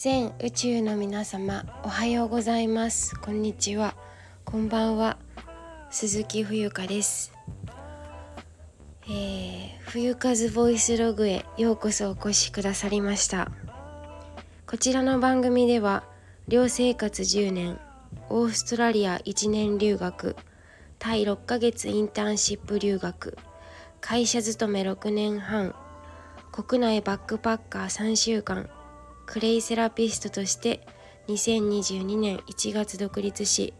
全宇宙の皆様おはようございます。こんにちは。こんばんは。鈴木冬香です。えー、冬風ボイスログへようこそお越しくださりました。こちらの番組では寮生活10年オーストラリア1年留学タイ6ヶ月インターンシップ留学会社勤め6年半国内バックパッカー3週間クレイセラピストとして2022年1月独立し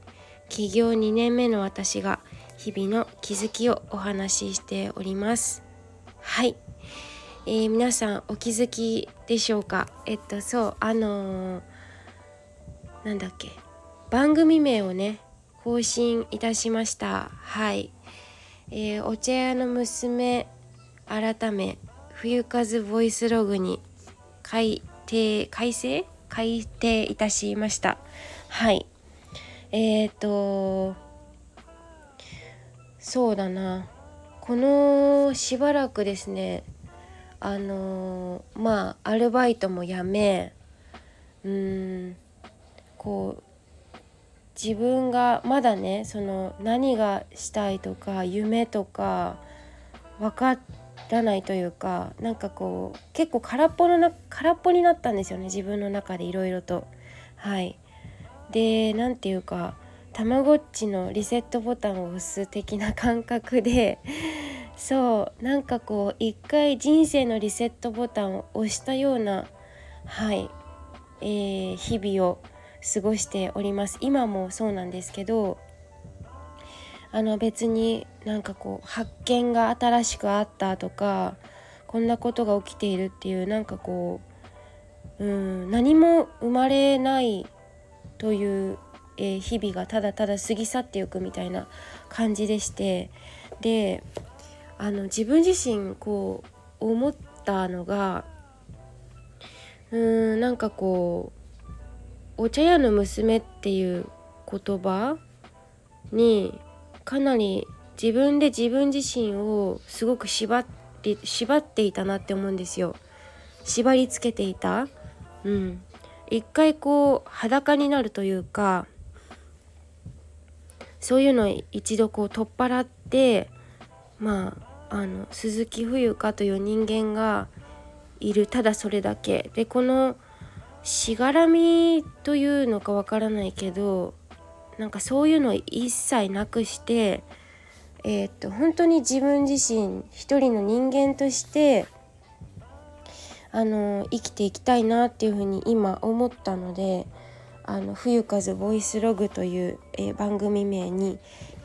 起業2年目の私が日々の気づきをお話ししております。はい、えー、皆さんお気づきでしょうか？えっとそうあのー、なんだっけ？番組名をね更新いたしました。はい、えー、お茶屋の娘改め冬風ボイスログに改定改正改定いたしました。はい。えっ、ー、とそうだな。このしばらくですねあのまあアルバイトも辞めうんこう自分がまだねその何がしたいとか夢とか分かってらないというかなんかこう結構空っぽのな空っぽになったんですよね自分の中でいろいろと。はいで何て言うかたまごっちのリセットボタンを押す的な感覚でそうなんかこう一回人生のリセットボタンを押したようなはい、えー、日々を過ごしております今もそうなんですけどあの別になんかこう発見が新しくあったとかこんなことが起きているっていうなんかこううん何も生まれないというえー、日々がただただ過ぎ去っていくみたいな感じでしてであの自分自身こう思ったのがうんなんかこう「お茶屋の娘」っていう言葉にかなり自分で自分自身をすごく縛って縛っていたなって思うんですよ。縛りつけていた。うん。一回こう裸になるというかそういうのを一度こう取っ払ってまああの鈴木冬香という人間がいるただそれだけでこのしがらみというのかわからないけどなんかそういうの一切なくしてえー、っと本当に自分自身一人の人間としてあの生きていきたいなっていうふうに今思ったのであの冬風ボイスログという、えー、番組名に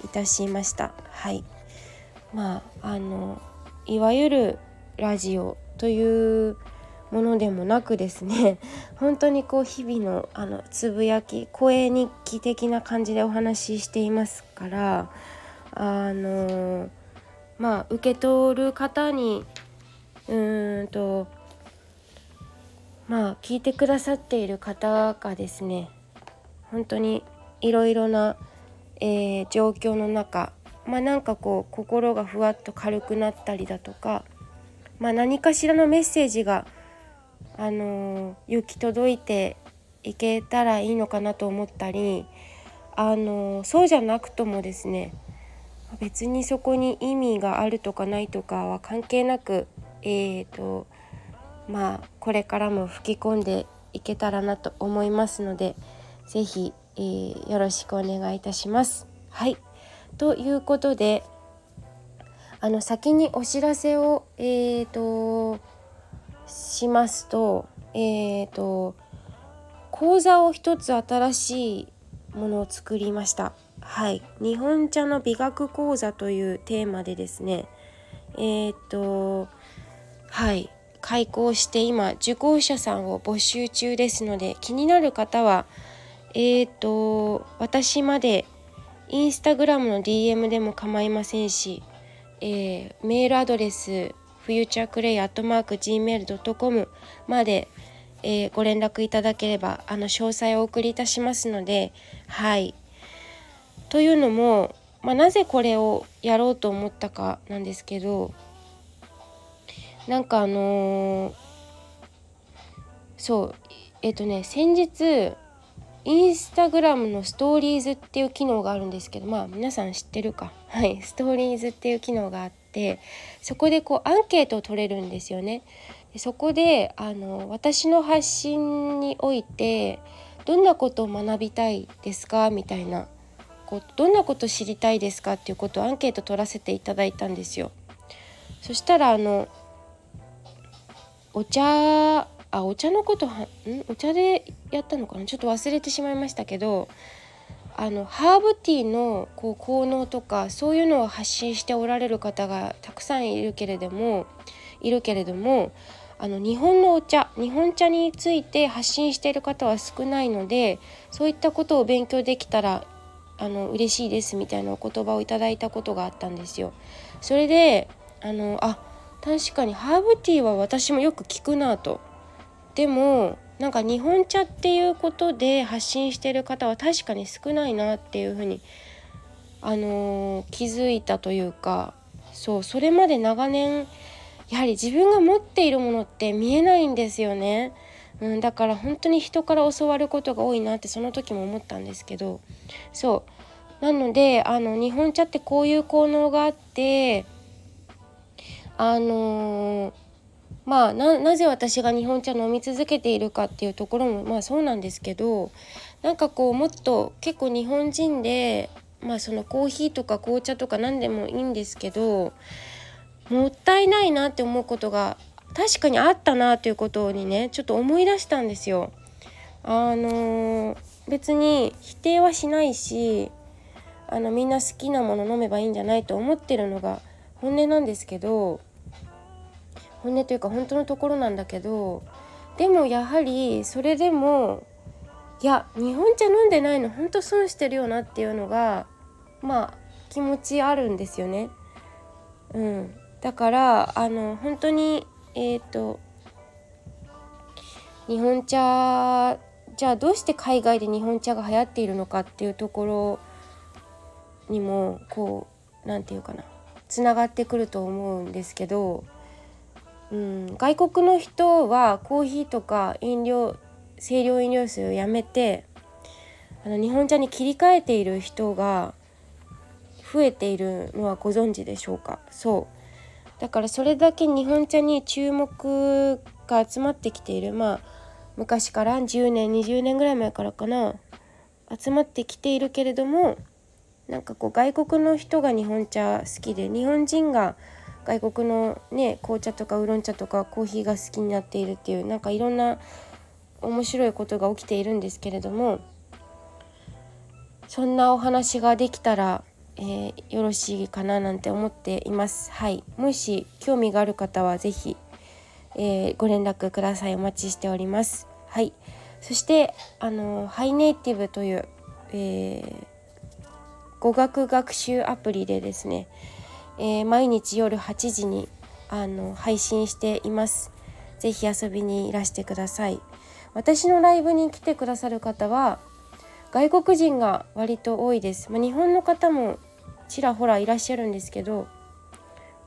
いたしました。はい。まああのいわゆるラジオというものでもなくですね 本当にこう日々のあのつぶやき声日記的な感じでお話ししていますからあのまあ受け取る方にうーんとまあ聞いてくださっている方がですね本当にいろいろな、えー、状況の中まあなんかこう心がふわっと軽くなったりだとか、まあ、何かしらのメッセージが、あの、行き届いていけたらいいのかなと思ったり、あの、そうじゃなくともですね別にそこに意味があるとかないとかは関係なくえーとまあこれからも吹き込んでいけたらなと思いますので。是非、えー、よろしくお願いいたします。はいということであの先にお知らせを、えーと、しますと,、えーと、講座を一つ新しいものを作りました。はい、日本茶の美学講座というテーマでですねえっ、とはい開講して今受講者さんを募集中ですので気になる方はえっ、と私までインスタグラムの DM でも構いませんし、えー、メールアドレスフューチャークレイアットマーク Gmail.com まで、えー、ご連絡いただければあの詳細をお送りいたしますのではい。というのも、まあ、なぜこれをやろうと思ったかなんですけどなんかあのー、そうえっ、とね先日インスタグラムのストーリーズっていう機能があるんですけどまあ皆さん知ってるか。はい。ストーリーズっていう機能があってそこでこうアンケートを取れるんですよね。でそこであの私の発信においてどんなことを学びたいですか？みたいなこうどんなこと知りたいですか？っていうことをアンケート取らせていただいたんですよ。そしたらあのお茶あお茶のことはん？お茶でやったのかな？ちょっと忘れてしまいましたけどあのハーブティーのこう効能とかそういうのを発信しておられる方がたくさんいるけれどもいるけれどもあの日本のお茶日本茶について発信している方は少ないのでそういったことを勉強できたらあの嬉しいですみたいなお言葉をいただいたことがあったんですよ。それであのあ確かにハーブティーは私もよく聞くなとでもなんか日本茶っていうことで発信してる方は確かに少ないなっていうふうに、あのー、気づいたというかそうそれまで長年やはり自分が持っているものって見えないんですよね。うん、だから本当に人から教わることが多いなってその時も思ったんですけどそうなのであの日本茶ってこういう効能があってあのーまあなぜ私が日本茶飲み続けているかっていうところもまあそうなんですけどなんかこうもっと結構日本人でまあそのコーヒーとか紅茶とか何でもいいんですけどもったいないなって思うことが確かにあったなということにねちょっと思い出したんですよ。あのー、別に否定はしないしあのみんな好きなもの飲めばいいんじゃないと思ってるのが本音なんですけど本音というか本当のところなんだけどでもやはりそれでもいや日本茶飲んでないの本当損してるよなっていうのがまあ気持ちあるんですよね。うん、だからあの本当にえっ、ー、と日本茶じゃあどうして海外で日本茶が流行っているのかっていうところにもこう何て言うかなつながってくると思うんですけどうん、外国の人はコーヒーとか飲料清涼飲料水をやめてあの日本茶に切り替えている人が増えているのはご存知でしょうか？そう。だからそれだけ日本茶に注目が集まってきている。まあ昔から10年20年ぐらい前からかな。集まってきているけれどもなんかこう外国の人が日本茶好きで日本人が外国のね紅茶とかウーロン茶とかコーヒーが好きになっているっていうなんかいろんな面白いことが起きているんですけれどもそんなお話ができたら、えー、よろしいかななんて思っています。はい、もし興味がある方は是非、えー、ご連絡くださいお待ちしております。はい、そしてあのハイネイティブという、えー、語学学習アプリでですねえー、毎日夜8時にあの配信しています。ぜひ遊びにいらしてください。私のライブに来てくださる方は外国人が割と多いです。まあ、日本の方もちらほらいらっしゃるんですけど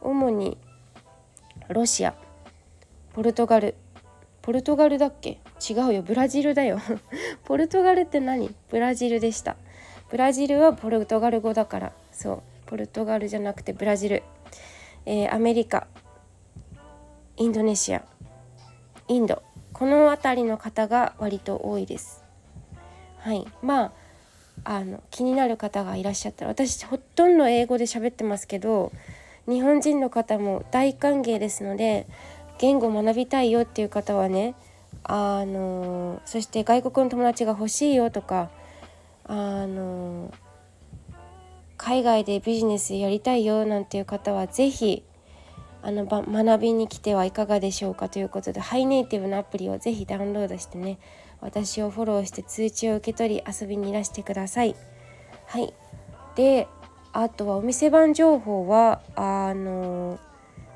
主にロシアポルトガル。ポルトガルだっけ？違うよ。ブラジルだよ。ポルトガルって何？ブラジルでした。ブラジルはポルトガル語だから。そう。ポルトガルじゃなくてブラジル、えー、アメリカ。インドネシア。インド。この辺りの方が割と多いです。はい。まああの気になる方がいらっしゃったら私ほとんど英語で喋ってますけど日本人の方も大歓迎ですので言語学びたいよっていう方はねあのそして外国の友達が欲しいよとかあの海外でビジネスやりたいよなんていう方は是非あの学びに来てはいかがでしょうかということでハイネイティブのアプリを是非ダウンロードしてね私をフォローして通知を受け取り遊びにいらしてください。はいであとはお店番情報はあの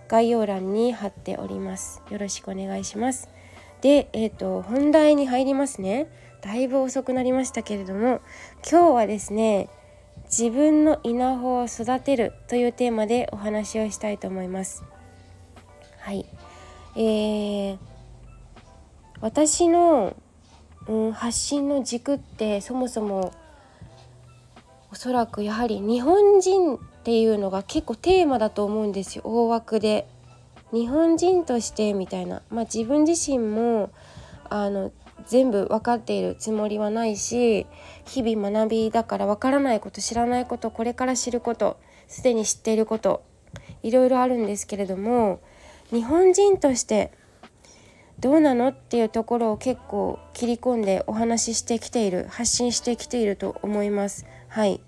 概要欄に貼っております。よろしくお願いします。で、えっ、ー、と本題に入りますね。だいぶ遅くなりましたけれども今日はですね自分の稲穂を育てるというテーマでお話をしたいと思います。はい、えー、私のうん、発信の軸ってそもそもおそらくやはり日本人っていうのが結構テーマだと思うんですよ大枠で。日本人としてみたいな、まあ、自分自身もあの全部分かっているつもりはないし日々学びだから分からないこと知らないことこれから知ることすでに知っていることいろいろあるんですけれども日本人としてどうなのっていうところを結構切り込んでお話ししてきている発信してきていると思います。はい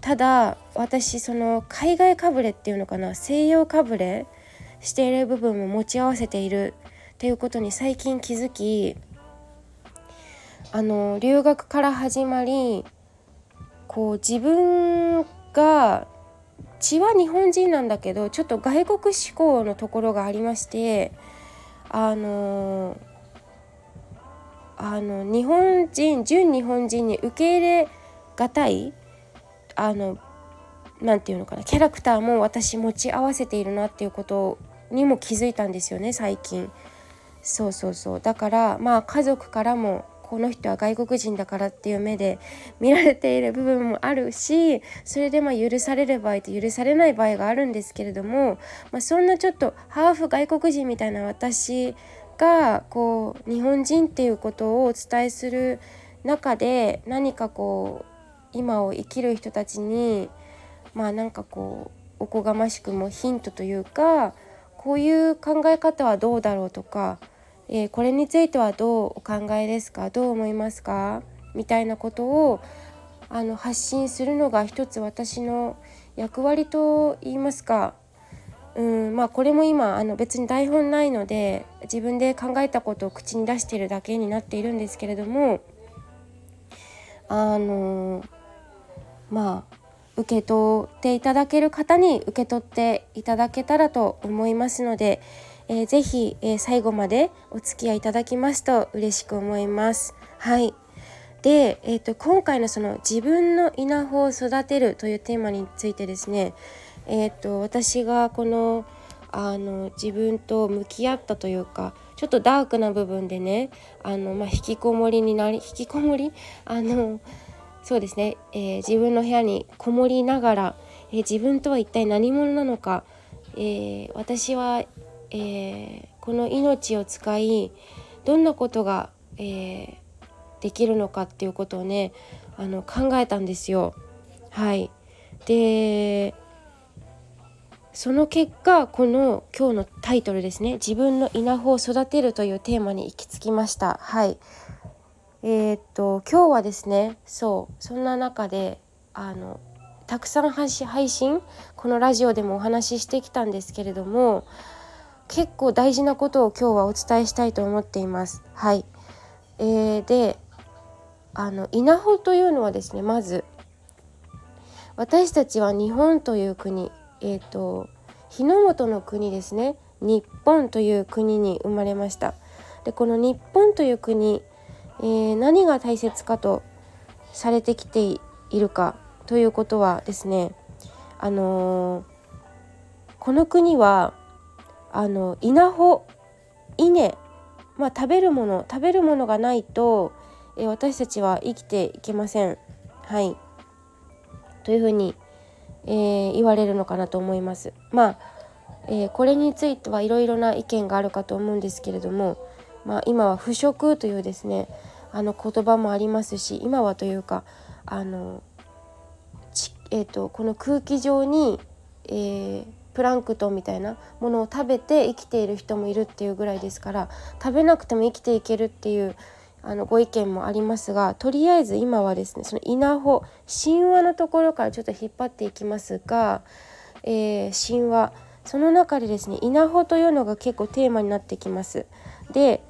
ただ私その海外かぶれっていうのかな西洋かぶれしている部分も持ち合わせているっていうことに最近気づきあの留学から始まりこう自分が血は日本人なんだけどちょっと外国志向のところがありましてあのあの日本人純日本人に受け入れがたいあの何て言うのかなキャラクターも私持ち合わせているなっていうことにも気づいたんですよね最近。そうそうそうだからまあ家族からもこの人は外国人だからっていう目で見られている部分もあるしそれでま許される場合と許されない場合があるんですけれども、まあ、そんなちょっとハーフ外国人みたいな私がこう日本人っていうことをお伝えする中で何かこう今を生きる人たちにまあなんかこうおこがましくもヒントというかこういう考え方はどうだろうとかえー、これについてはどうお考えですか？どう思いますか？みたいなことをあの発信するのが一つ私の役割と言いますか。うんまあこれも今あの別に台本ないので自分で考えたことを口に出しているだけになっているんですけれどもあのまあ受け取っていただける方に受け取っていただけたらと思いますのでえー、ぜひ、えー、最後までお付き合いいただきますと嬉しく思います。はい。で、えーと、今回のその自分の稲穂を育てるというテーマについてですね、えーと、私がこのあの自分と向き合ったというかちょっとダークな部分でねあの、まあ、引きこもりになり引きこもり？あのそうですね、えー、自分の部屋にこもりながら、えー、自分とは一体何者なのか、えー、私はえー、この命を使いどんなことが、えー、できるのかっていうことをねあの考えたんですよ。はい、でその結果この今日のタイトルですね「自分の稲穂を育てる」というテーマに行き着きました。はいえー、っと今日はですねそうそんな中であのたくさん配信このラジオでもお話ししてきたんですけれども結構大事なことを今日はお伝えしたいと思っています。はい、えー、であの稲穂というのはですねまず私たちは日本という国えっ、ー、と日の本の国ですね。日本という国に生まれました。でこの日本という国、えー、何が大切かとされてきているかということはですねあのー、この国はあの稲穂稲まあ食べるもの食べるものがないと、え私たちは生きていけません。はいというふうに、えー、言われるのかなと思います。まあ、えー、これについてはいろいろな意見があるかと思うんですけれども、まあ、今は腐食というですねあの言葉もありますし今はというかあのえーと、とこの空気上に、えー、プランクトンみたいなものを食べて生きている人もいるっていうぐらいですから食べなくても生きていけるっていうあのご意見もありますがとりあえず今はですねその稲穂神話のところからちょっと引っ張っていきますが、えー、神話その中でですね稲穂というのが結構テーマになってきます。で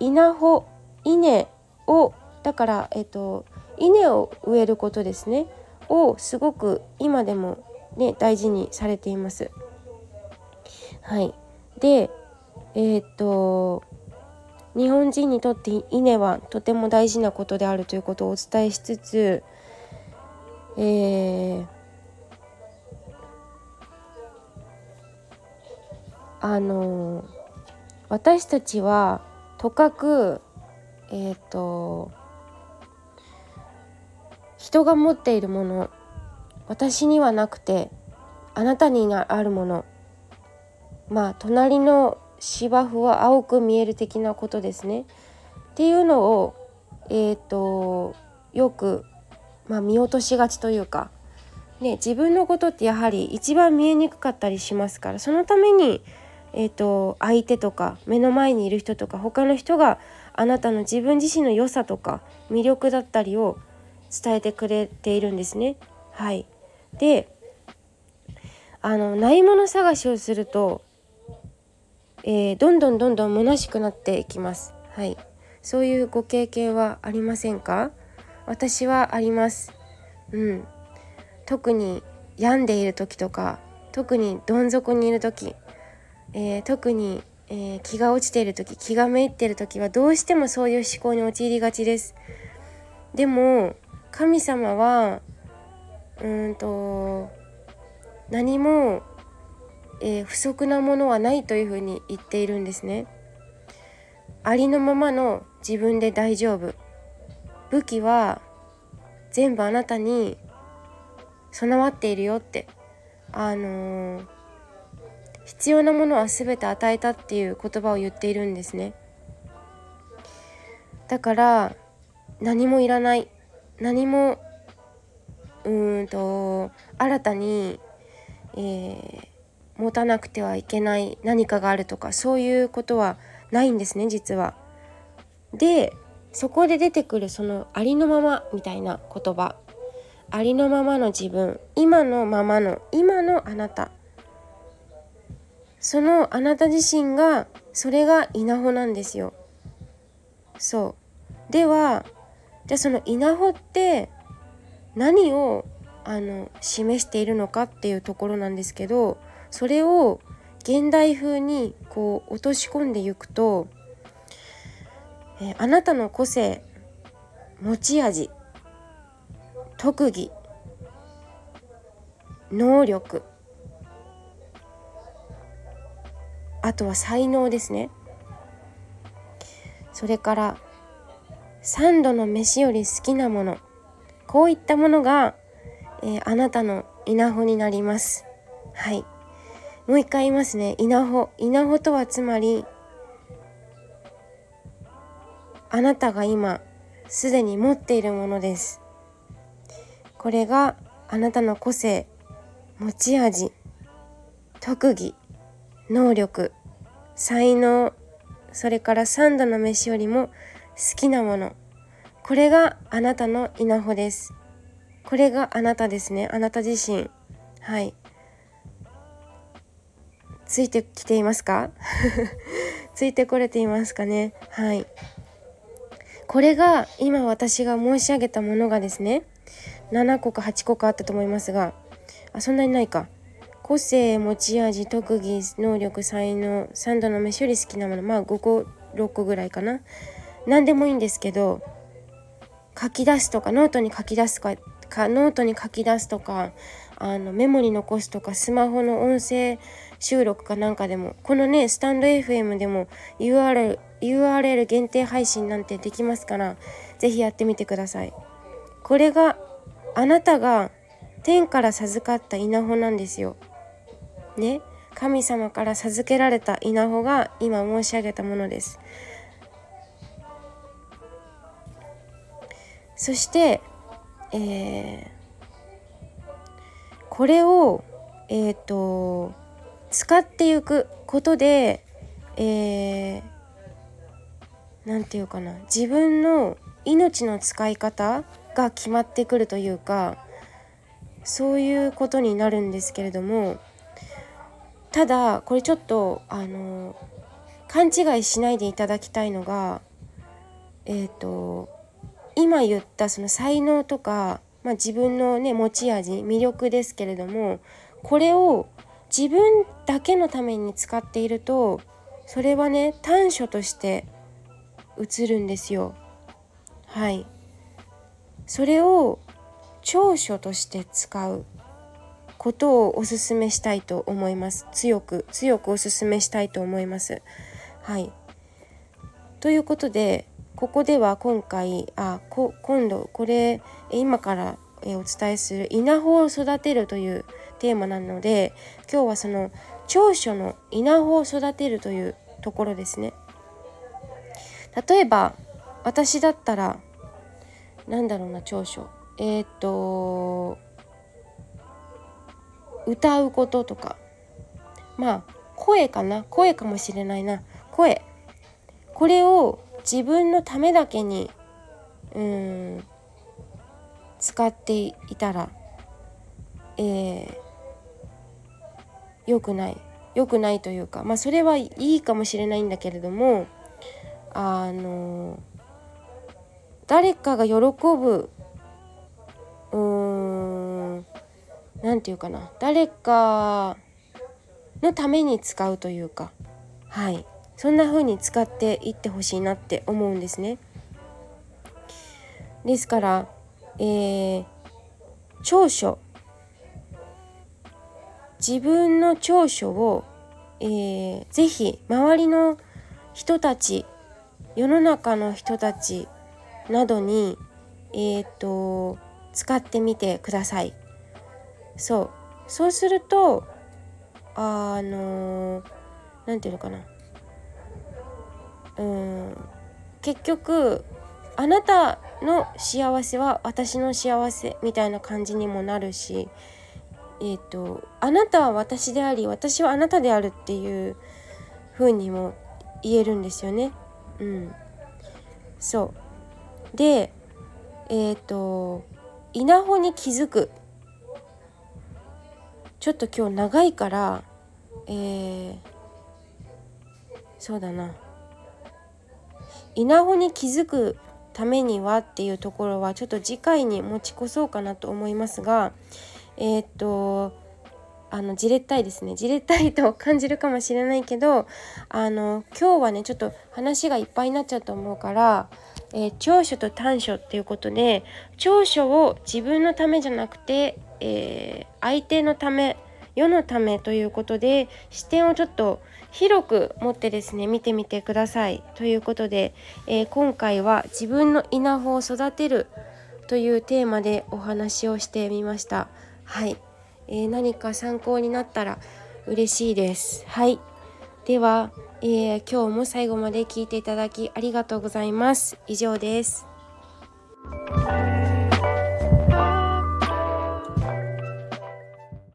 稲穂稲をだからえっ、と稲を植えることですねをすごく今でもね大事にされています。はい、でえー、っと日本人にとって稲はとても大事なことであるということをお伝えしつつ、えー、あの私たちはとかくえっ、ー、と人が持っているもの私にはなくてあなたにあるものまあ隣の芝生は青く見える的なことですねっていうのをえっ、ー、とよく、まあ、見落としがちというか、ね、自分のことってやはり一番見えにくかったりしますからそのために、えーと、相手とか目の前にいる人とか他の人があなたの自分自身の良さとか魅力だったりを伝えてくれているんですね。はい、であのないもの探しをすると、えー、どんどんどんどん虚しくなっていきます。はい、そういうご経験はありませんか？私はあります。うん。特に病んでいる時とか特にどん底にいる時、えー、特に、えー、気が落ちている時気がめいっている時はどうしてもそういう思考に陥りがちです。でも神様はうんと何も、えー、不足なものはないというふうに言っているんですね。ありのままの自分で大丈夫。武器は全部あなたに備わっているよって。あのー、必要なものは全て与えたっていう言葉を言っているんですね。だから何もいらない。何もうんと新たに、えー、持たなくてはいけない何かがあるとかそういうことはないんですね実は。でそこで出てくるそのありのままみたいな言葉。ありのままの自分。今のままの今のあなた。そのあなた自身がそれが稲穂なんですよ。そう。ではじゃあその稲穂って何をあの示しているのかっていうところなんですけどそれを現代風にこう落とし込んでいくとえー、あなたの個性持ち味特技能力あとは才能ですね。それから3度の飯より好きなものこういったものが、えー、あなたの稲穂になります。はい。もう一回言いますね。稲穂。稲穂とはつまりあなたが今すでに持っているものです。これがあなたの個性持ち味特技能力才能それから三度の飯よりも好きなもの。これがあなたの稲穂です。これがあなたですね。あなた自身。はい。ついてきていますか？ついてこれていますかね？はい。これが今私が申し上げたものがですね7個か8個かあったと思いますがあそんなにないか。個性持ち味特技能力才能3度の飯より好きなものまあ5個6個ぐらいかな。何でもいいんですけど書き出すとかノートに書き出すかかノートに書き出すとかあのメモに残すとかスマホの音声収録かなんかでもこのねスタンド FM でも URL URL 限定配信なんてできますから是非やってみてください。これがあなたが天から授かった稲穂なんですよ。ね？神様から授けられた稲穂が今申し上げたものです。そして、えー、これをえっ、ー、と使っていくことで、えー、何て言うかな。自分の命の使い方が決まってくるというかそういうことになるんですけれどもただこれちょっとあの勘違いしないでいただきたいのがえっ、ー、と今言ったその才能とか、まあ、自分のね持ち味魅力ですけれどもこれを自分だけのために使っているとそれはね短所として映るんですよ。はい。それを長所として使うことをおすめしたいと思います。強く強くおすめしたいと思います。はい。ということでここでは今回あこ今度これ今からお伝えする稲穂を育てるというテーマなので今日はその長所の稲穂を育てるというところですね。例えば私だったらなんだろうな長所。えっ、と歌うこととか。まあ声かな？声かもしれないな。声。これを自分のためだけにうん使っていたらえー、良くない良くないというかまあそれはいいかもしれないんだけれどもあの誰かが喜ぶうーん何て言うかな誰かのために使うというかはいそんな風に使っていってほしいなって思うんですね。ですから、えー、長所自分の長所を、えー、ぜひ周りの人たち世の中の人たちなどにえっ、ー、と使ってみてください。そう。そうするとあの何て言うのかな。うん。結局あなたの幸せは私の幸せみたいな感じにもなるしえっ、ー、とあなたは私であり私はあなたであるっていう風にも言えるんですよね。うん、そう。でえっ、ー、と稲穂に気づく。ちょっと今日長いからえー、そうだな。稲穂に気づくためにはっていうところはちょっと次回に持ち越そうかなと思いますがえー、っとあのじれったいですね。じれったいと感じるかもしれないけどあの今日はねちょっと話がいっぱいになっちゃうと思うから、えー、長所と短所っていうことで長所を自分のためじゃなくて、えー、相手のため世のためということで視点をちょっと広く持ってですね見てみてくださいということで、えー、今回は自分の稲穂を育てるというテーマでお話をしてみました。はい、えー、何か参考になったら嬉しいです。はい、では、えー、今日も最後まで聞いていただきありがとうございます。以上です。